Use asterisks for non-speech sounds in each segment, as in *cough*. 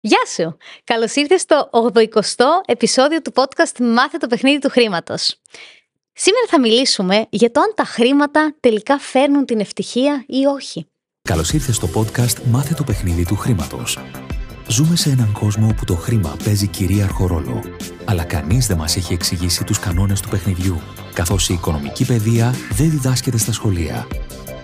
Γεια σου! Καλώς ήρθες στο 80ο επεισόδιο του podcast Μάθε το παιχνίδι του χρήματος. Σήμερα θα μιλήσουμε για το αν τα χρήματα τελικά φέρνουν την ευτυχία ή όχι. Καλώς ήρθες στο podcast Μάθε το παιχνίδι του χρήματος. Ζούμε σε έναν κόσμο όπου το χρήμα παίζει κυρίαρχο ρόλο. Αλλά κανείς δεν μας έχει εξηγήσει τους κανόνες του παιχνιδιού, καθώς η οικονομική παιδεία δεν διδάσκεται στα σχολεία.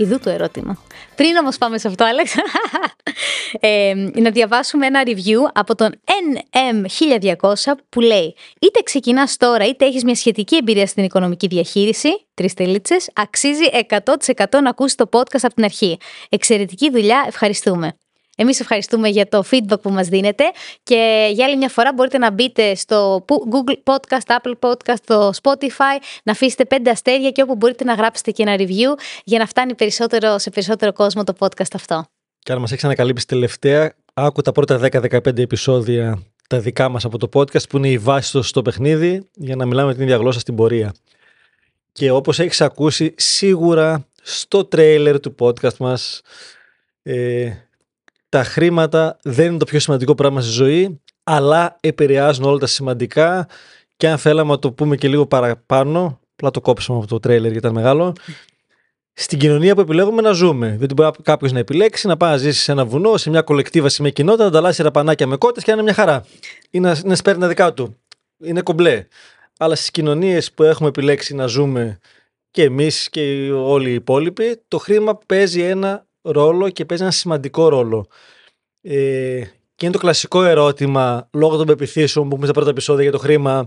Ιδού το ερώτημα. Πριν όμως πάμε σε αυτό, Άλεξ, *laughs* ε, να διαβάσουμε ένα review από τον NM1200 που λέει Είτε ξεκινάς τώρα είτε έχεις μια σχετική εμπειρία στην οικονομική διαχείριση, τρεις τελίτσες, αξίζει 100% να ακούσεις το podcast από την αρχή. Εξαιρετική δουλειά, ευχαριστούμε. Εμείς ευχαριστούμε για το feedback που μας δίνετε και για άλλη μια φορά μπορείτε να μπείτε στο Google Podcast, Apple Podcast, στο Spotify, να αφήσετε πέντε αστέρια και όπου μπορείτε να γράψετε και ένα review για να φτάνει περισσότερο, σε περισσότερο κόσμο το podcast αυτό. Και αν μας έχεις ανακαλύψει τελευταία, άκου τα πρώτα 10-15 επεισόδια τα δικά μας από το podcast που είναι η βάση στο παιχνίδι για να μιλάμε την ίδια γλώσσα στην πορεία. Και όπως έχεις ακούσει σίγουρα στο τρέιλερ του podcast μας ε, τα χρήματα δεν είναι το πιο σημαντικό πράγμα στη ζωή, αλλά επηρεάζουν όλα τα σημαντικά και αν θέλαμε να το πούμε και λίγο παραπάνω, απλά το κόψαμε από το τρέιλερ γιατί ήταν μεγάλο, στην κοινωνία που επιλέγουμε να ζούμε. Δεν μπορεί κάποιος να επιλέξει να πάει να ζήσει σε ένα βουνό, σε μια κολεκτίβα, σε μια κοινότητα, να ανταλλάσσει ραπανάκια με κότες και να είναι μια χαρά. Ή να, να σπέρνει δικά του. Είναι κομπλέ. Αλλά στις κοινωνίες που έχουμε επιλέξει να ζούμε και εμείς και όλοι οι υπόλοιποι, το χρήμα παίζει ένα ρόλο και παίζει ένα σημαντικό ρόλο. Ε, και είναι το κλασικό ερώτημα, λόγω των πεπιθήσεων που έχουμε στα πρώτα επεισόδια για το χρήμα,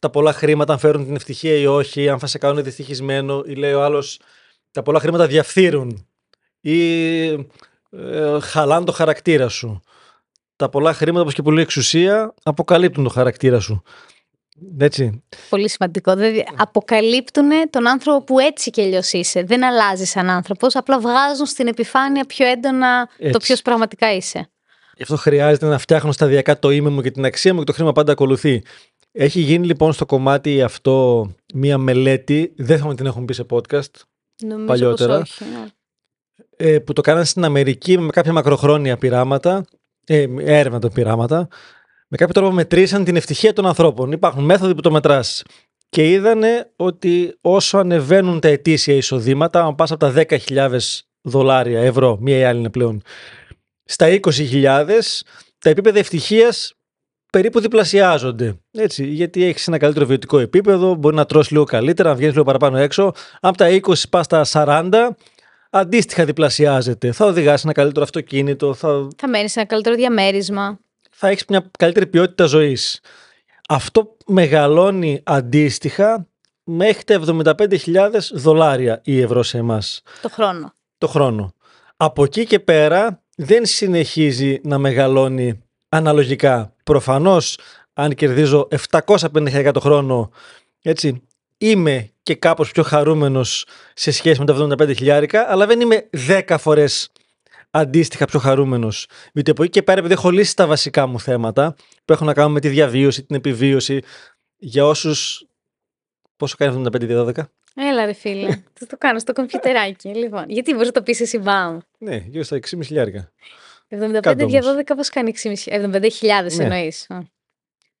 τα πολλά χρήματα αν φέρουν την ευτυχία ή όχι, αν θα σε κάνουν δυστυχισμένο, ή λέει ο άλλος, τα πολλά χρήματα διαφθείρουν ή ε, χαλάνε το χαρακτήρα σου. Τα πολλά χρήματα, όπως και πολλή εξουσία, αποκαλύπτουν το χαρακτήρα σου. Έτσι. Πολύ σημαντικό. Δηλαδή, αποκαλύπτουν τον άνθρωπο που έτσι και αλλιώς είσαι. Δεν αλλάζει σαν άνθρωπος, απλά βγάζουν στην επιφάνεια πιο έντονα το ποιος πραγματικά είσαι. Γι' αυτό χρειάζεται να φτιάχνω σταδιακά το είμαι μου και την αξία μου και το χρήμα πάντα ακολουθεί. Έχει γίνει λοιπόν στο κομμάτι αυτό μία μελέτη, δεν θα την έχουμε πει σε podcast Νομίζω παλιότερα, όχι, ναι. ε, που το κάνανε στην Αμερική με κάποια μακροχρόνια πειράματα, ε, έρευνα των πειράματα, με κάποιο τρόπο μετρήσαν την ευτυχία των ανθρώπων. Υπάρχουν μέθοδοι που το μετράς. Και είδανε ότι όσο ανεβαίνουν τα ετήσια εισοδήματα, αν πας από τα 10.000 δολάρια, ευρώ, μία ή άλλη είναι πλέον, στα 20.000, τα επίπεδα ευτυχίας περίπου διπλασιάζονται. Έτσι, γιατί έχεις ένα καλύτερο βιωτικό επίπεδο, μπορεί να τρώσει λίγο καλύτερα, να βγαίνεις λίγο παραπάνω έξω. Αν από τα 20 πας στα 40, αντίστοιχα διπλασιάζεται. Θα οδηγάσει ένα καλύτερο αυτοκίνητο. Θα, Θα μένεις σε ένα καλύτερο διαμέρισμα. Θα έχεις μια καλύτερη ποιότητα ζωής. Αυτό μεγαλώνει αντίστοιχα μέχρι τα 75.000 δολάρια ή ευρώ σε εμάς Το χρόνο. το χρόνο. Από εκεί και πέρα δεν συνεχίζει να μεγαλώνει αναλογικά. Προφανώς αν κερδίζω 750.000 το χρόνο έτσι, είμαι και κάπως πιο χαρούμενος σε σχέση με τα 75.000 αλλά δεν είμαι 10 φορές αντίστοιχα πιο χαρούμενος. Γιατί από εκεί και πέρα επειδή έχω λύσει τα βασικά μου θέματα που έχουν να κάνουν με τη διαβίωση, την επιβίωση για όσους... Πόσο κάνει 75 δια 12? Έλα ρε φίλε, *laughs* θα το κάνω στο κομπιουτεράκι. Λοιπόν, γιατί μπορείς να το πεις εσύ μπαμ. Ναι, γύρω στα 6.500 χιλιάρικα. 75 Κάντε δια όμως. 12 πώς κάνει 6.500, 75.000 Ναι.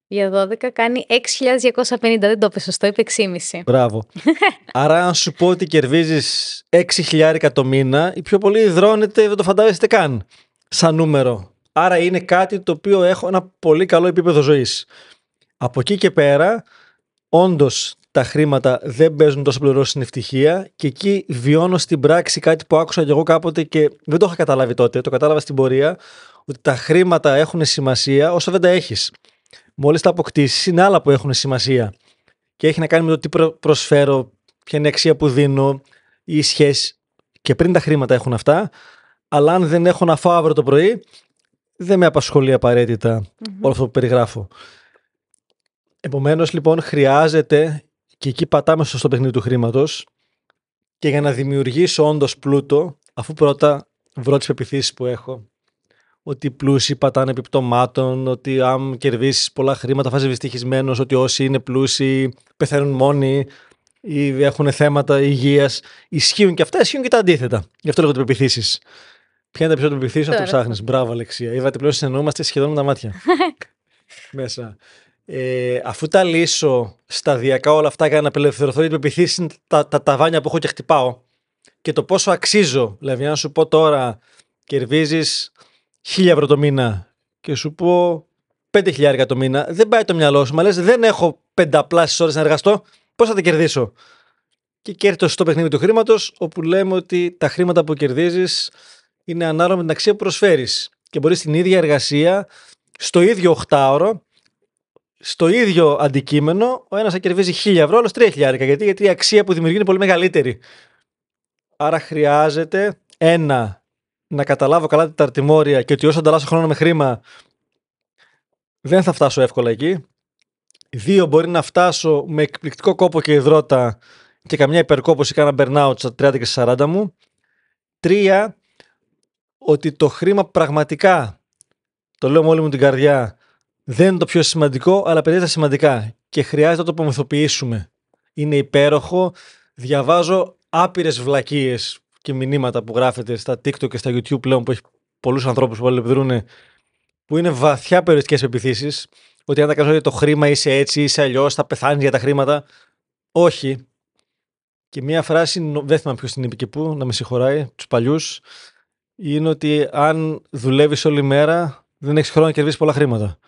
Εννοείς. Α. Για 12 κάνει 6.250, δεν το είπε σωστό, είπε 6,5. Μπράβο. *laughs* Άρα, αν σου πω ότι κερδίζεις 6 χιλιάρικα το μήνα, οι πιο πολλοί υδρώνετε, δεν το φαντάζεστε καν σαν νούμερο. Άρα είναι κάτι το οποίο έχω ένα πολύ καλό επίπεδο ζωής. Από εκεί και πέρα, όντως τα χρήματα δεν παίζουν τόσο πληρό στην ευτυχία και εκεί βιώνω στην πράξη κάτι που άκουσα και εγώ κάποτε και δεν το είχα καταλάβει τότε. Το κατάλαβα στην πορεία ότι τα χρήματα έχουν σημασία όσο δεν τα έχεις. Μόλις τα αποκτήσεις, είναι άλλα που έχουν σημασία. Και έχει να κάνει με το τι προ- προσφέρω, ποια είναι η αξία που δίνω, η σχέση. Και πριν τα χρήματα έχουν αυτά, αλλά αν δεν έχω να φάω αύριο το πρωί, δεν με απασχολεί απαραίτητα όλο αυτό που περιγράφω. Επομένως λοιπόν χρειάζεται και εκεί πατάμε στο παιχνίδι του χρήματος και για να δημιουργήσω όντως πλούτο, αφού πρώτα βρω τις πεπιθήσεις που έχω, ότι οι πλούσιοι πατάνε επιπτωμάτων, ότι αν κερδίσεις πολλά χρήματα θα είσαι δυστυχισμένος, ότι όσοι είναι πλούσιοι πεθαίνουν μόνοι ή έχουν θέματα υγείας. Ισχύουν και αυτά, ισχύουν και τα αντίθετα. Γι' αυτό λέγονται πεπιθήσεις. Ποια είναι τα πιο πεπιθήσεις, αυτό ψάχνεις. Μπράβο, Αλεξία. Είδατε πλέον συνεννοούμαστε σχεδόν με τα μάτια. *laughs* Μέσα. Ε, αφού τα λύσω σταδιακά όλα αυτά για να απελευθερωθώ, γιατί πεπιθήσεις τα, τα ταβάνια που έχω και χτυπάω και το πόσο αξίζω. Δηλαδή, αν σου πω τώρα κερδίζεις 1000 ευρώ το μήνα και σου πω 5.000 το μήνα, δεν πάει το μυαλό σου. Μα λες, δεν έχω πενταπλάσεις ώρες να εργαστώ. Πώς θα τα κερδίσω; Και κέρδει στο παιχνίδι του χρήματος, όπου λέμε ότι τα χρήματα που κερδίζεις είναι ανάλογα με την αξία που προσφέρεις. Και μπορεί στην ίδια εργασία, στο ίδιο 8ωρο, στο ίδιο αντικείμενο, ο ένας θα κερδίζει 1000 ευρώ, άλλος 3.000. Γιατί, γιατί η αξία που δημιουργεί είναι πολύ μεγαλύτερη. Άρα χρειάζεται ένα να καταλάβω καλά τα αρτημόρια και ότι όσο ανταλλάσσω χρόνο με χρήμα δεν θα φτάσω εύκολα εκεί. Δύο, μπορεί να φτάσω με εκπληκτικό κόπο και υδρότα και καμιά υπερκόπωση κάνα burnout στα 30 και 40 μου. Τρία, ότι το χρήμα πραγματικά, το λέω με όλη μου την καρδιά, δεν είναι το πιο σημαντικό, αλλά παιδιά τα σημαντικά και χρειάζεται να το απομυθοποιήσουμε. Είναι υπέροχο. Διαβάζω άπειρες βλακίες και μηνύματα που γράφετε στα TikTok και στα YouTube πλέον που έχει πολλούς ανθρώπους που αλληλεπιδρούν που είναι βαθιά περιοριστικές επιθύσεις. Ότι αν τα κάνεις το χρήμα είσαι έτσι, είσαι αλλιώς, θα πεθάνεις για τα χρήματα. Όχι. Και μία φράση, δεν θυμάμαι ποιος την είπε και πού, να με συγχωράει, τους παλιούς, είναι ότι αν δουλεύεις όλη μέρα, δεν έχεις χρόνο να κερδίσεις πολλά χρήματα.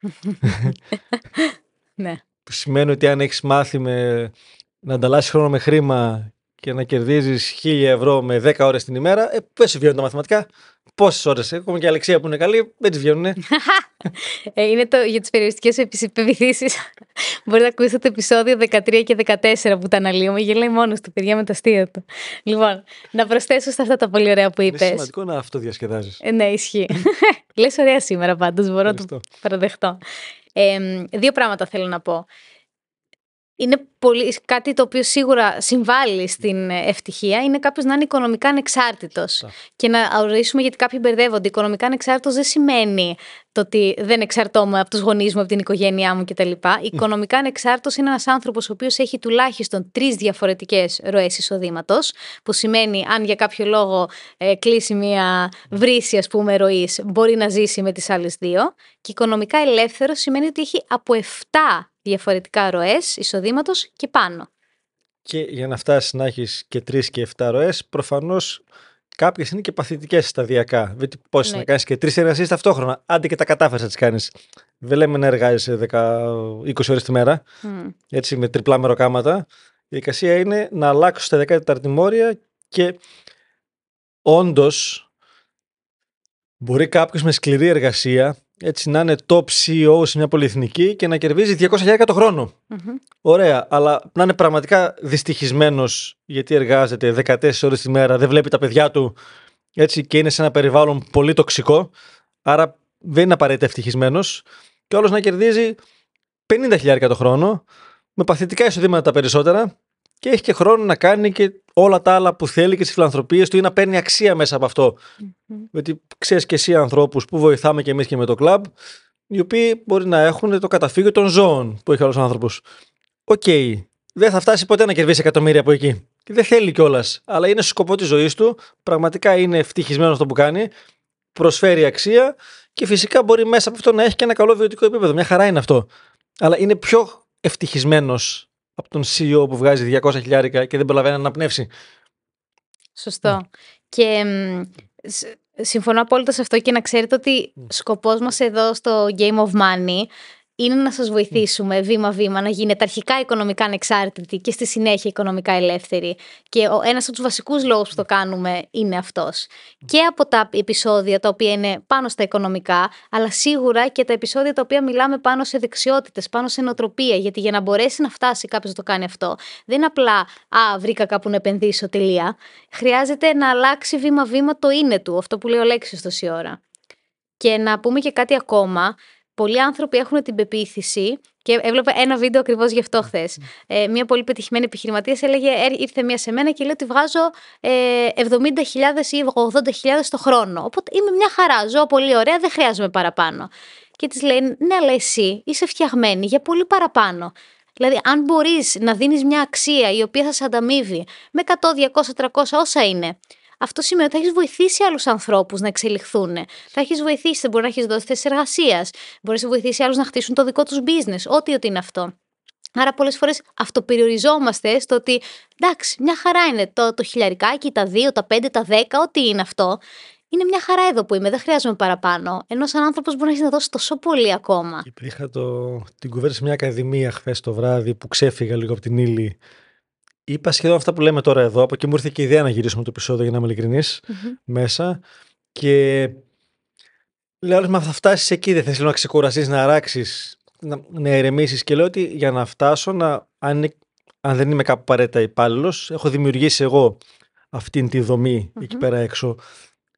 *laughs* ναι. Που σημαίνει ότι αν έχεις μάθει με, να ανταλλάσσεις χρόνο με χρήμα και να κερδίζεις 1000 ευρώ με 10 ώρες την ημέρα, ε, δεν σου βγαίνουν τα μαθηματικά. Πόσες ώρες έχουμε και η Αλεξία που είναι καλή, δεν τι βγαίνουν. *laughs* ε, είναι το, για τις περιοριστικές επιθύσει. *laughs* Μπορείτε να ακούσετε το επεισόδιο 13 και 14 που τα αναλύουμε. Γελάει μόνος του, παιδιά με τα αστεία του. Λοιπόν, να προσθέσω στα αυτά τα πολύ ωραία που είπες. Είναι σημαντικό να αυτοδιασκεδάζεις. Ε, ναι, ισχύει. *laughs* Λες ωραία σήμερα πάντως, μπορώ να το παραδεχτώ. Ε, δύο πράγματα θέλω να πω είναι πολύ, κάτι το οποίο σίγουρα συμβάλλει στην ευτυχία είναι κάποιος να είναι οικονομικά ανεξάρτητος. Και να ορίσουμε γιατί κάποιοι μπερδεύονται. Οικονομικά ανεξάρτητος δεν σημαίνει το ότι δεν εξαρτώμαι από τους γονείς μου, από την οικογένειά μου κτλ. Οικονομικά ανεξάρτητος είναι ένας άνθρωπος ο οποίος έχει τουλάχιστον τρεις διαφορετικές ροές εισοδήματος, που σημαίνει αν για κάποιο λόγο ε, κλείσει μια βρύση, ας πούμε, ροής, μπορεί να ζήσει με τις άλλες δύο. Και οικονομικά ελεύθερος σημαίνει ότι έχει από 7 διαφορετικά ροές εισοδήματος και πάνω. Και για να φτάσεις να έχεις και τρεις και 7 ροές, προφανώς κάποιες είναι και παθητικές σταδιακά. Δηλαδή, πώς ναι. να κάνεις και τρεις εργασίες ταυτόχρονα. Άντε και τα κατάφερες να τις κάνεις. Δεν λέμε να εργάζεσαι 20 ώρες τη μέρα, έτσι με τριπλά μεροκάματα. Η δικασία είναι να αλλάξει τα δεκάτα αρτημόρια και όντως μπορεί κάποιος με σκληρή εργασία έτσι να είναι top CEO σε μια πολυεθνική και να κερδίζει 200.000 το χρόνο. Ωραία, αλλά να είναι πραγματικά δυστυχισμένος γιατί εργάζεται 14 ώρες τη μέρα, δεν βλέπει τα παιδιά του έτσι, και είναι σε ένα περιβάλλον πολύ τοξικό. Άρα δεν είναι απαραίτητα ευτυχισμένος. Και όλο να κερδίζει 50.000 το χρόνο, με παθητικά εισοδήματα τα περισσότερα και έχει και χρόνο να κάνει και όλα τα άλλα που θέλει και τι φιλανθρωπίες του ή να παίρνει αξία μέσα από αυτό. Mm-hmm. Γιατί ξέρεις και εσύ ανθρώπους που βοηθάμε και εμείς και με το κλαμπ, οι οποίοι μπορεί να έχουν το καταφύγιο των ζώων που έχει άλλο άνθρωπος. Οκ, okay. δεν θα φτάσει ποτέ να κερδίσει εκατομμύρια από εκεί. Και δεν θέλει κιόλας. Αλλά είναι στο σκοπό της ζωής του. Πραγματικά είναι ευτυχισμένος στο που κάνει. Προσφέρει αξία και φυσικά μπορεί μέσα από αυτό να έχει και ένα καλό βιωτικό επίπεδο. Μια χαρά είναι αυτό. Αλλά είναι πιο ευτυχισμένος από τον CEO που βγάζει 200 χιλιάρικα και δεν προλαβαίνει να αναπνεύσει. Σωστό. Ναι. Και συμφωνώ απόλυτα σε αυτό και να ξέρετε ότι σκοπός μας εδώ στο Game of Money είναι να σας βοηθήσουμε βήμα-βήμα να γίνετε αρχικά οικονομικά ανεξάρτητοι και στη συνέχεια οικονομικά ελεύθεροι. Και ένας από τους βασικούς λόγους που το κάνουμε είναι αυτός. Και από τα επεισόδια τα οποία είναι πάνω στα οικονομικά, αλλά σίγουρα και τα επεισόδια τα οποία μιλάμε πάνω σε δεξιότητες, πάνω σε νοοτροπία. Γιατί για να μπορέσει να φτάσει κάποιος να το κάνει αυτό, δεν είναι απλά «Α, βρήκα κάπου να επενδύσω, τελεία». Χρειάζεται να αλλάξει βήμα-βήμα το είναι του, αυτό που λέει ο Λέξης τόση ώρα. Και να πούμε και κάτι ακόμα. Πολλοί άνθρωποι έχουν την πεποίθηση και έβλεπα ένα βίντεο ακριβώς γι' αυτό χθες. Ε, μια πολύ πετυχημένη επιχειρηματίας έλεγε: «Ε, Ήρθε μία σε μένα και λέει ότι βγάζω ε, 70.000 ή 80.000 το χρόνο. Οπότε είμαι μια χαρά, ζω πολύ ωραία, δεν χρειάζομαι παραπάνω. Και της λέει: Ναι, αλλά εσύ είσαι φτιαγμένη για πολύ παραπάνω. Δηλαδή, αν μπορείς να δίνεις μια αξία η οποία θα σε ανταμείβει με 100, 200, 300, όσα είναι, αυτό σημαίνει ότι θα έχεις βοηθήσει άλλους ανθρώπους να εξελιχθούν. Θα έχεις βοηθήσει, δεν μπορεί να έχεις δώσει θέσεις εργασίας. Μπορεί να βοηθήσει άλλους να χτίσουν το δικό τους business, ό,τι ότι είναι αυτό. Άρα, πολλές φορές αυτοπεριοριζόμαστε στο ότι εντάξει, μια χαρά είναι το, το χιλιαρικάκι, τα δύο, τα πέντε, τα δέκα, ό,τι είναι αυτό. Είναι μια χαρά εδώ που είμαι, δεν χρειάζομαι παραπάνω. Ενώ σαν άνθρωπος μπορεί να έχεις να δώσεις τόσο πολύ ακόμα. Είχα το, την κουβέντα σε μια ακαδημία χθες το βράδυ που ξέφυγα λίγο από την ύλη είπα σχεδόν αυτά που λέμε τώρα εδώ. Από εκεί μου ήρθε και η ιδέα να γυρίσουμε το επεισόδιο για να είμαι ειλικρινής μέσα. Και λέω, μα θα φτάσεις εκεί, δεν θες να ξεκουραστείς, να αράξει, να, να ηρεμήσεις. Και λέω ότι για να φτάσω, να, αν, αν δεν είμαι κάπου απαραίτητα υπάλληλος, έχω δημιουργήσει εγώ αυτήν τη δομή εκεί πέρα έξω.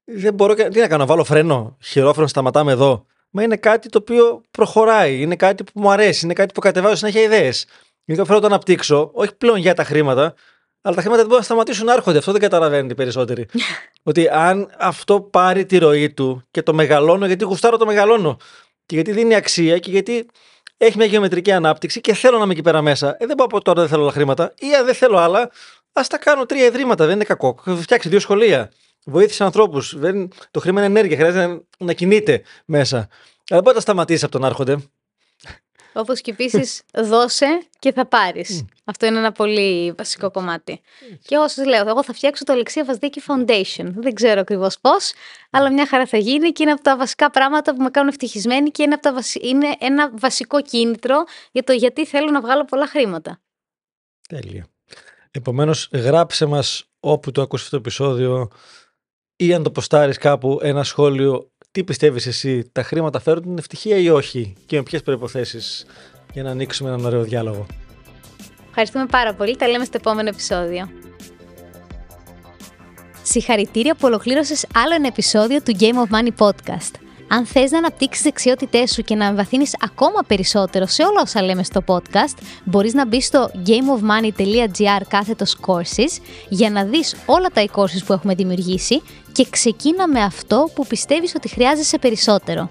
Δεν μπορώ τι να κάνω, βάλω φρένο, χειρόφρενο, σταματάμε εδώ. Μα είναι κάτι το οποίο προχωράει, είναι κάτι που μου αρέσει, είναι κάτι που κατεβάζω συνέχεια ιδέες. Γιατί θέλω να το αναπτύξω, όχι πλέον για τα χρήματα, αλλά τα χρήματα δεν μπορούν να σταματήσουν να έρχονται. Αυτό δεν καταλαβαίνουν οι περισσότεροι. *laughs* ότι αν αυτό πάρει τη ροή του και το μεγαλώνω, γιατί γουστάρω το μεγαλώνω. Και γιατί δίνει αξία και γιατί έχει μια γεωμετρική ανάπτυξη και θέλω να είμαι εκεί πέρα μέσα. Ε, δεν πάω από τώρα δεν θέλω άλλα χρήματα. Ή αν δεν θέλω άλλα, ας τα κάνω τρία ιδρύματα. Δεν είναι κακό. Έχω φτιάξει δύο σχολεία. Βοήθησε ανθρώπους. Το χρήμα είναι ενέργεια. Χρειάζεται να κινείται μέσα. Αλλά δεν μπορεί να σταματήσει από τον Άρχοντε. Όπως και επίσης δώσε και θα πάρεις. Αυτό είναι ένα πολύ βασικό κομμάτι. Και εγώ σα λέω, εγώ θα φτιάξω το Αλεξία Βασδίκη Foundation. Δεν ξέρω ακριβώς πώς, αλλά μια χαρά θα γίνει και είναι από τα βασικά πράγματα που με κάνουν ευτυχισμένη και είναι, από τα είναι ένα βασικό κίνητρο για το γιατί θέλω να βγάλω πολλά χρήματα. Τέλεια. Επομένως, γράψε μας όπου το ακούσει αυτό το επεισόδιο ή αν το ποστάρεις κάπου ένα σχόλιο τι πιστεύεις εσύ, τα χρήματα φέρουν την ευτυχία ή όχι και με ποιες προποθέσει για να ανοίξουμε έναν ωραίο διάλογο; Ευχαριστούμε πάρα πολύ. Τα λέμε στο επόμενο επεισόδιο. Συγχαρητήρια που ολοκλήρωσες άλλο ένα επεισόδιο του Game of Money Podcast. Αν θες να αναπτύξεις δεξιότητές σου και να εμβαθύνεις ακόμα περισσότερο σε όλα όσα λέμε στο podcast, μπορείς να μπεις στο gameofmoney.gr κάθετος courses για να δεις όλα τα e-courses που έχουμε δημιουργήσει και ξεκίνα με αυτό που πιστεύεις ότι χρειάζεσαι περισσότερο.